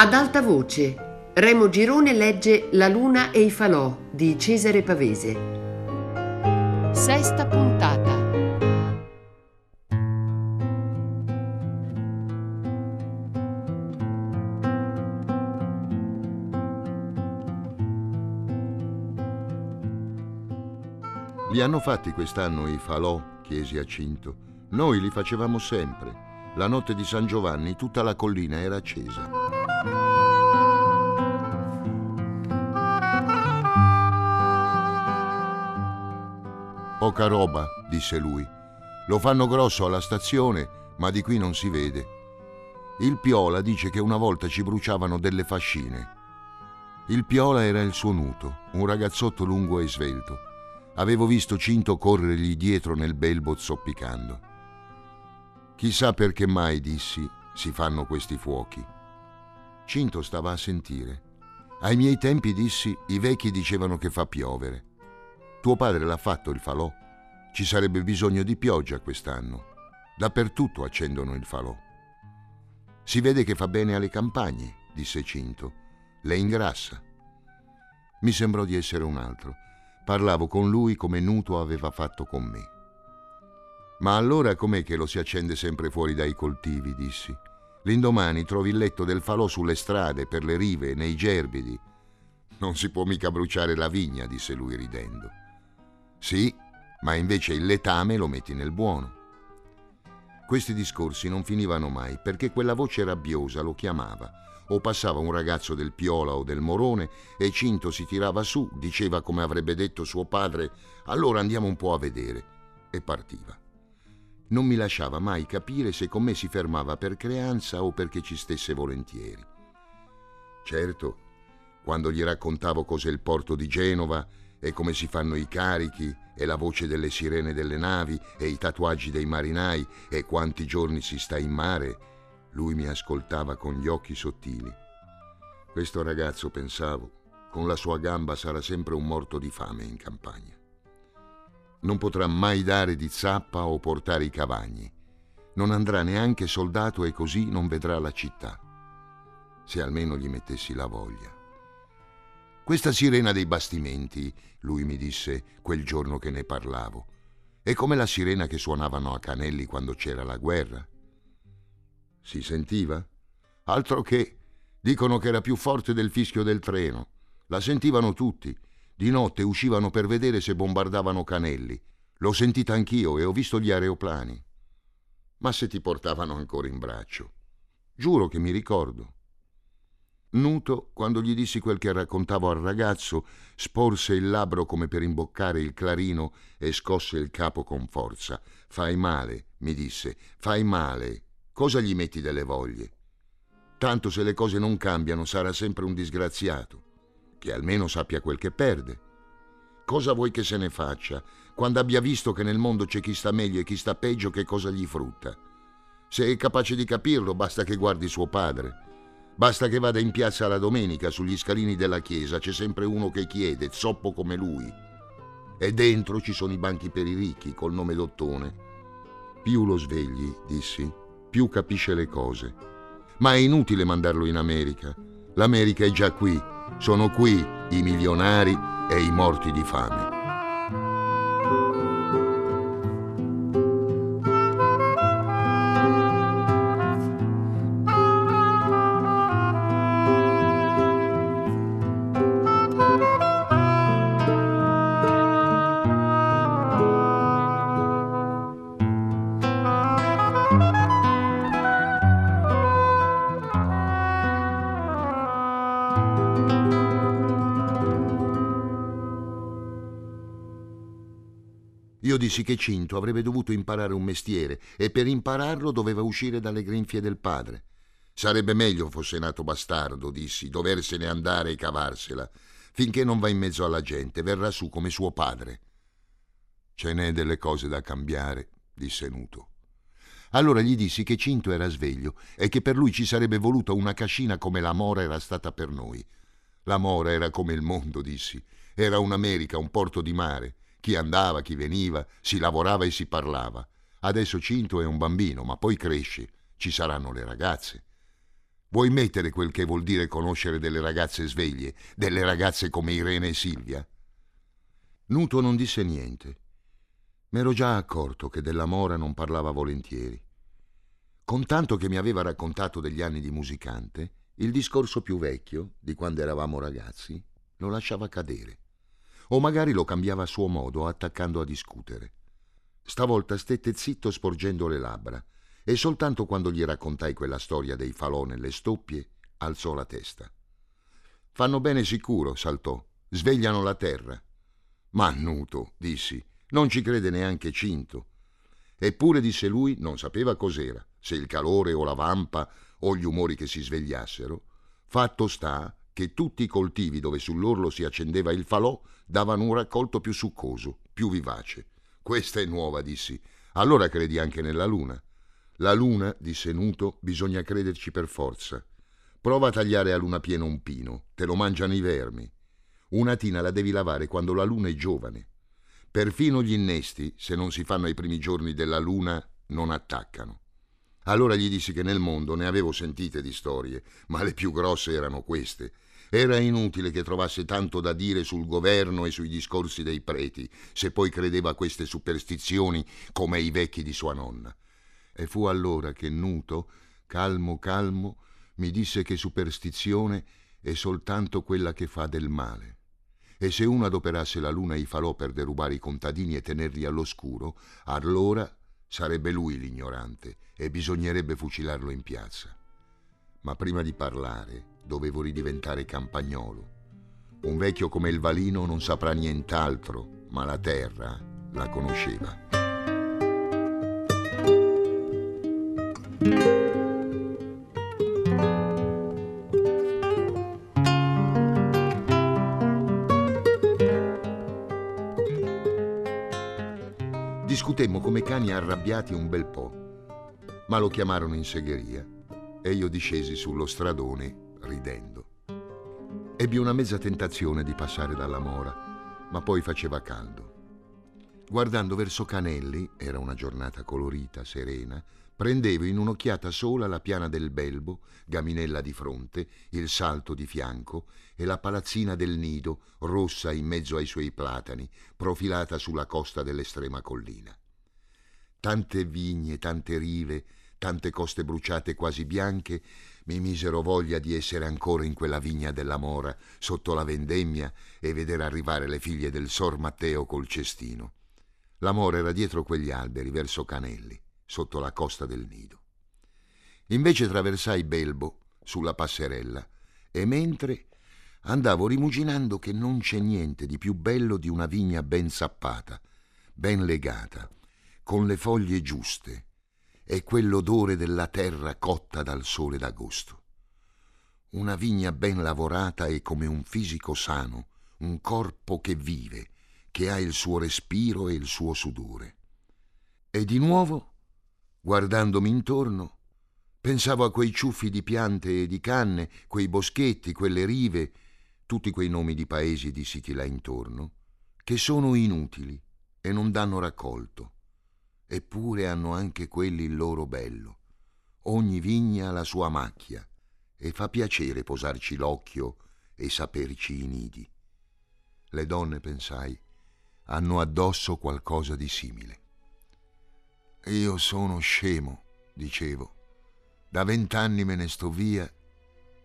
Ad alta voce, Remo Girone legge La luna e i falò di Cesare Pavese. Sesta puntata. Li hanno fatti quest'anno i falò? chiesi a Cinto. Noi li facevamo sempre. La notte di San Giovanni tutta la collina era accesa. Poca roba, disse lui. Lo fanno grosso alla stazione, ma di qui non si vede. Il Piola dice che una volta ci bruciavano delle fascine. Il Piola era il suo nuto, un ragazzotto lungo e svelto. Avevo visto Cinto corrergli dietro nel belbo zoppicando. Chissà perché mai, dissi, si fanno questi fuochi. Cinto stava a sentire. Ai miei tempi, dissi, i vecchi dicevano che fa piovere. Tuo padre l'ha fatto il falò. Ci sarebbe bisogno di pioggia quest'anno. Dappertutto accendono il falò. Si vede che fa bene alle campagne, disse Cinto. Le ingrassa. Mi sembrò di essere un altro. Parlavo con lui come Nuto aveva fatto con me. Ma allora com'è che lo si accende sempre fuori dai coltivi, dissi. L'indomani trovi il letto del falò sulle strade, per le rive, nei gerbidi. Non si può mica bruciare la vigna, disse lui ridendo. Sì, ma invece il letame lo metti nel buono. Questi discorsi non finivano mai perché quella voce rabbiosa lo chiamava. O passava un ragazzo del Piola o del Morone e Cinto si tirava su, diceva come avrebbe detto suo padre, allora andiamo un po' a vedere, e partiva. Non mi lasciava mai capire se con me si fermava per creanza o perché ci stesse volentieri. Certo, quando gli raccontavo cos'è il porto di Genova e come si fanno i carichi e la voce delle sirene delle navi e i tatuaggi dei marinai e quanti giorni si sta in mare, lui mi ascoltava con gli occhi sottili. Questo ragazzo, pensavo, con la sua gamba sarà sempre un morto di fame in campagna. Non potrà mai dare di zappa o portare i cavagni. Non andrà neanche soldato e così non vedrà la città. Se almeno gli mettessi la voglia. Questa sirena dei bastimenti, lui mi disse quel giorno che ne parlavo, è come la sirena che suonavano a Canelli quando c'era la guerra. Si sentiva? Altro che. Dicono che era più forte del fischio del treno. La sentivano tutti. Di notte uscivano per vedere se bombardavano Canelli. L'ho sentita anch'io e ho visto gli aeroplani. Ma se ti portavano ancora in braccio. Giuro che mi ricordo. Nuto, quando gli dissi quel che raccontavo al ragazzo, sporse il labbro come per imboccare il clarino e scosse il capo con forza. Fai male, mi disse, fai male. Cosa gli metti delle voglie? Tanto se le cose non cambiano sarà sempre un disgraziato, che almeno sappia quel che perde. Cosa vuoi che se ne faccia, quando abbia visto che nel mondo c'è chi sta meglio e chi sta peggio, che cosa gli frutta? Se è capace di capirlo, basta che guardi suo padre. Basta che vada in piazza la domenica, sugli scalini della chiesa, c'è sempre uno che chiede, zoppo come lui. E dentro ci sono i banchi per i ricchi, col nome d'ottone. Più lo svegli, dissi, più capisce le cose. Ma è inutile mandarlo in America. L'America è già qui. Sono qui i milionari e i morti di fame. Io dissi che Cinto avrebbe dovuto imparare un mestiere e per impararlo doveva uscire dalle grinfie del padre. Sarebbe meglio fosse nato bastardo, dissi, doversene andare e cavarsela. Finché non va in mezzo alla gente, verrà su come suo padre. Ce n'è delle cose da cambiare, disse Nuto. Allora gli dissi che Cinto era sveglio e che per lui ci sarebbe voluta una cascina come la Mora era stata per noi. La Mora era come il mondo, dissi. Era un'America, un porto di mare. Chi andava, chi veniva, si lavorava e si parlava. Adesso Cinto è un bambino, ma poi cresce, ci saranno le ragazze. Vuoi mettere quel che vuol dire conoscere delle ragazze sveglie, delle ragazze come Irene e Silvia? Nuto non disse niente. M'ero già accorto che della Mora non parlava volentieri. Con tanto che mi aveva raccontato degli anni di musicante, il discorso più vecchio, di quando eravamo ragazzi, lo lasciava cadere. O magari lo cambiava a suo modo, attaccando a discutere. Stavolta stette zitto sporgendo le labbra e soltanto quando gli raccontai quella storia dei falò nelle stoppie alzò la testa. Fanno bene sicuro, saltò. Svegliano la terra. Ma Nuto, dissi, non ci crede neanche Cinto. Eppure, disse lui, non sapeva cos'era, se il calore o la vampa o gli umori che si svegliassero. Fatto sta che tutti i coltivi dove sull'orlo si accendeva il falò davano un raccolto più succoso, più vivace. Questa è nuova, dissi. Allora credi anche nella luna. La luna, disse Nuto, bisogna crederci per forza. Prova a tagliare a luna piena un pino, te lo mangiano i vermi. Una tina la devi lavare quando la luna è giovane. Perfino gli innesti, se non si fanno ai primi giorni della luna, non attaccano. Allora gli dissi che nel mondo ne avevo sentite di storie, ma le più grosse erano queste. Era inutile che trovasse tanto da dire sul governo e sui discorsi dei preti, se poi credeva a queste superstizioni come i vecchi di sua nonna. E fu allora che Nuto, calmo calmo, mi disse che superstizione è soltanto quella che fa del male. E se uno adoperasse la luna e i falò per derubare i contadini e tenerli all'oscuro, allora sarebbe lui l'ignorante e bisognerebbe fucilarlo in piazza. Ma prima di parlare dovevo ridiventare campagnolo. Un vecchio come il Valino non saprà nient'altro, ma la terra la conosceva. Discutemmo come cani arrabbiati un bel po', ma lo chiamarono in segheria e io discesi sullo stradone ridendo. Ebbi una mezza tentazione di passare dalla mora, ma poi faceva caldo. Guardando verso Canelli, era una giornata colorita, serena, prendevo in un'occhiata sola la piana del Belbo, Gaminella di fronte, il salto di fianco e la palazzina del nido, rossa in mezzo ai suoi platani, profilata sulla costa dell'estrema collina. Tante vigne, tante rive, tante coste bruciate quasi bianche, mi misero voglia di essere ancora in quella vigna della Mora, sotto la vendemmia, e vedere arrivare le figlie del Sor Matteo col cestino. La Mora era dietro quegli alberi, verso Canelli sotto la costa del nido. Invece traversai Belbo sulla passerella e mentre andavo rimuginando che non c'è niente di più bello di una vigna ben sappata, ben legata, con le foglie giuste e quell'odore della terra cotta dal sole d'agosto. Una vigna ben lavorata è come un fisico sano, un corpo che vive, che ha il suo respiro e il suo sudore. E di nuovo Guardandomi intorno, pensavo a quei ciuffi di piante e di canne, quei boschetti, quelle rive, tutti quei nomi di paesi e di siti là intorno, che sono inutili e non danno raccolto. Eppure hanno anche quelli il loro bello. Ogni vigna ha la sua macchia e fa piacere posarci l'occhio e saperci i nidi. Le donne, pensai, hanno addosso qualcosa di simile. Io sono scemo, dicevo. Da vent'anni me ne sto via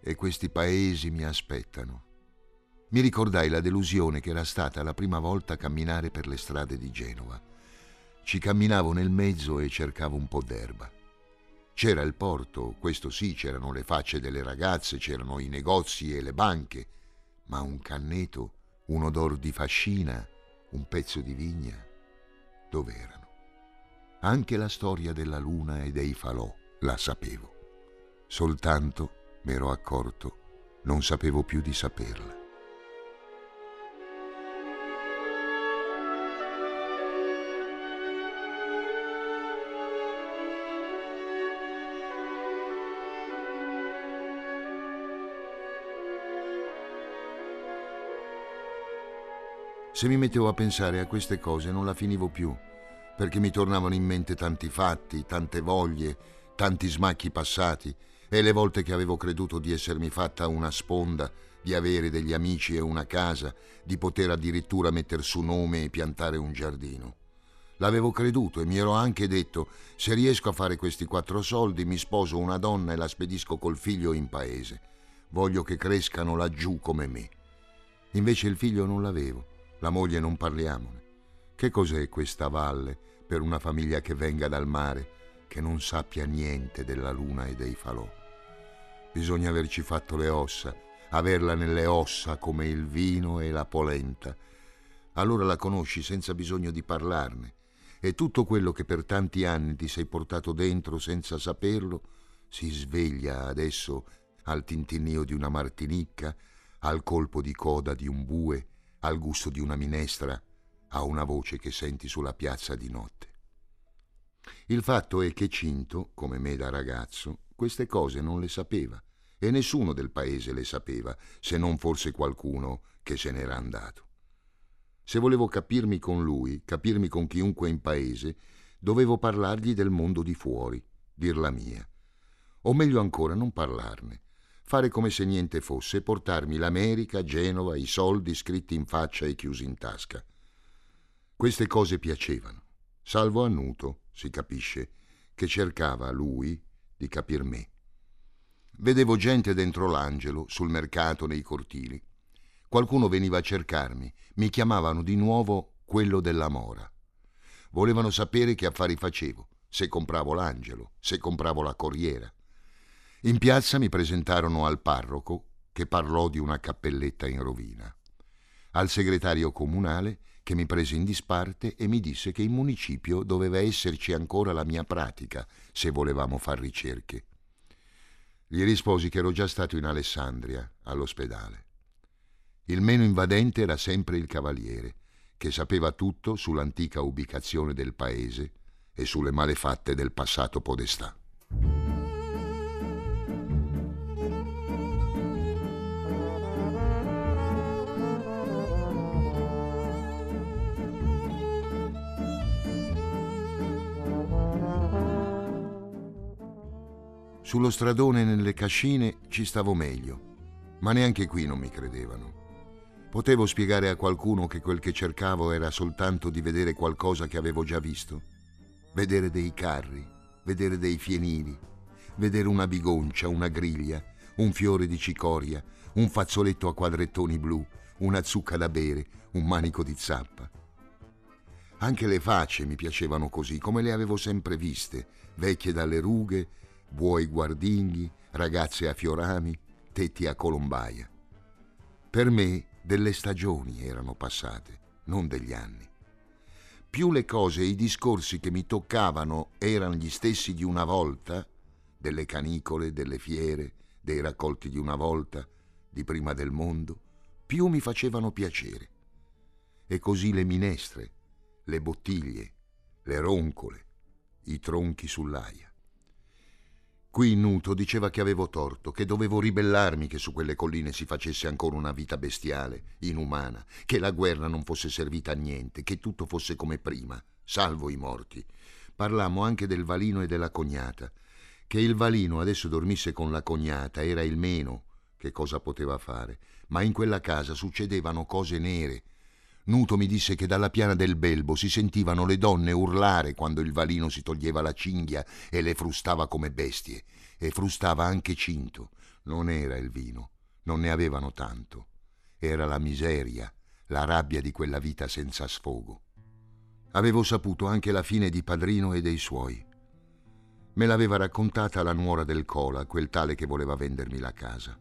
e questi paesi mi aspettano. Mi ricordai la delusione che era stata la prima volta a camminare per le strade di Genova. Ci camminavo nel mezzo e cercavo un po' d'erba. C'era il porto, questo sì, c'erano le facce delle ragazze, c'erano i negozi e le banche, ma un canneto, un odor di fascina, un pezzo di vigna, dov'erano? Anche la storia della luna e dei falò la sapevo. Soltanto, m'ero accorto, non sapevo più di saperla. Se mi mettevo a pensare a queste cose non la finivo più perché mi tornavano in mente tanti fatti, tante voglie, tanti smacchi passati e le volte che avevo creduto di essermi fatta una sponda, di avere degli amici e una casa, di poter addirittura metter su nome e piantare un giardino. L'avevo creduto e mi ero anche detto, se riesco a fare questi quattro soldi mi sposo una donna e la spedisco col figlio in paese. Voglio che crescano laggiù come me. Invece il figlio non l'avevo, la moglie non parliamone. Che cos'è questa valle per una famiglia che venga dal mare, che non sappia niente della luna e dei falò? Bisogna averci fatto le ossa, averla nelle ossa come il vino e la polenta. Allora la conosci senza bisogno di parlarne e tutto quello che per tanti anni ti sei portato dentro senza saperlo si sveglia adesso al tintinnio di una martinicca, al colpo di coda di un bue, al gusto di una minestra, a una voce che senti sulla piazza di notte. Il fatto è che Cinto, come me da ragazzo, queste cose non le sapeva e nessuno del paese le sapeva, se non forse qualcuno che se n'era andato. Se volevo capirmi con lui, capirmi con chiunque in paese, dovevo parlargli del mondo di fuori, dir la mia. O meglio ancora, non parlarne, fare come se niente fosse e portarmi l'America, Genova, i soldi scritti in faccia e chiusi in tasca. Queste cose piacevano, salvo a Nuto, si capisce, che cercava lui di capir me. Vedevo gente dentro l'angelo, sul mercato, nei cortili. Qualcuno veniva a cercarmi, mi chiamavano di nuovo quello della mora. Volevano sapere che affari facevo, se compravo l'angelo, se compravo la corriera. In piazza mi presentarono al parroco, che parlò di una cappelletta in rovina, al segretario comunale, che mi prese in disparte e mi disse che in municipio doveva esserci ancora la mia pratica se volevamo far ricerche. Gli risposi che ero già stato in Alessandria, all'ospedale. Il meno invadente era sempre il cavaliere, che sapeva tutto sull'antica ubicazione del paese e sulle malefatte del passato podestà. Sullo stradone nelle cascine ci stavo meglio, ma neanche qui non mi credevano. Potevo spiegare a qualcuno che quel che cercavo era soltanto di vedere qualcosa che avevo già visto. Vedere dei carri, vedere dei fienili, vedere una bigoncia, una griglia, un fiore di cicoria, un fazzoletto a quadrettoni blu, una zucca da bere, un manico di zappa. Anche le facce mi piacevano così, come le avevo sempre viste, vecchie dalle rughe, buoi guardinghi, ragazze a fiorami, tetti a colombaia. Per me delle stagioni erano passate, non degli anni. Più le cose e i discorsi che mi toccavano erano gli stessi di una volta, delle canicole, delle fiere, dei raccolti di una volta, di prima del mondo, più mi facevano piacere. E così le minestre, le bottiglie, le roncole, i tronchi sull'aia. Qui Nuto diceva che avevo torto, che dovevo ribellarmi che su quelle colline si facesse ancora una vita bestiale, inumana, che la guerra non fosse servita a niente, che tutto fosse come prima, salvo i morti. Parlammo anche del valino e della cognata. Che il valino adesso dormisse con la cognata era il meno che cosa poteva fare, ma in quella casa succedevano cose nere, Nuto mi disse che dalla piana del Belbo si sentivano le donne urlare quando il valino si toglieva la cinghia e le frustava come bestie, e frustava anche Cinto. Non era il vino, non ne avevano tanto. Era la miseria, la rabbia di quella vita senza sfogo. Avevo saputo anche la fine di Padrino e dei suoi. Me l'aveva raccontata la nuora del Cola, quel tale che voleva vendermi la casa.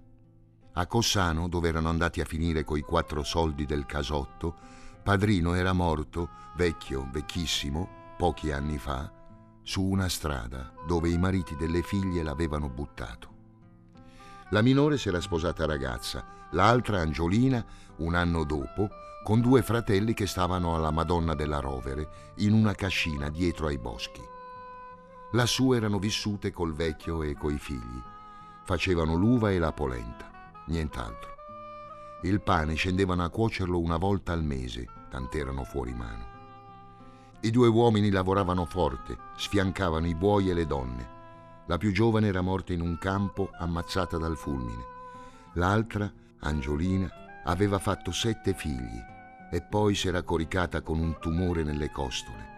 A Cossano, dove erano andati a finire coi quattro soldi del casotto, padrino era morto, vecchio, vecchissimo, pochi anni fa, su una strada dove i mariti delle figlie l'avevano buttato. La minore si era sposata ragazza, l'altra, Angiolina, un anno dopo, con due fratelli che stavano alla Madonna della Rovere in una cascina dietro ai boschi. Lassù erano vissute col vecchio e coi figli. Facevano l'uva e la polenta nient'altro. Il pane scendevano a cuocerlo una volta al mese, tant'erano fuori mano. I due uomini lavoravano forte, sfiancavano i buoi e le donne. La più giovane era morta in un campo ammazzata dal fulmine. L'altra, Angiolina, aveva fatto sette figli e poi si era coricata con un tumore nelle costole.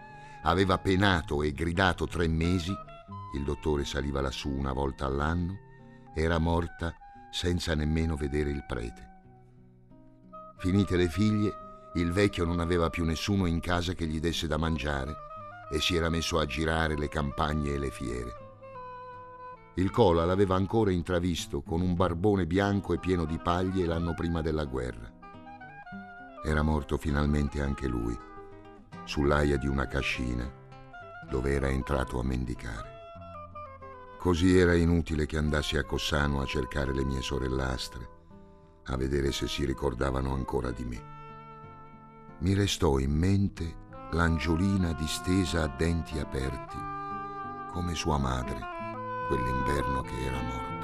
Aveva penato e gridato tre mesi, il dottore saliva lassù una volta all'anno, era morta senza nemmeno vedere il prete. Finite le figlie, il vecchio non aveva più nessuno in casa che gli desse da mangiare e si era messo a girare le campagne e le fiere. Il Cola l'aveva ancora intravisto con un barbone bianco e pieno di paglie l'anno prima della guerra. Era morto finalmente anche lui, sull'aia di una cascina, dove era entrato a mendicare. Così era inutile che andassi a Cossano a cercare le mie sorellastre, a vedere se si ricordavano ancora di me. Mi restò in mente l'angiolina distesa a denti aperti, come sua madre quell'inverno che era morta.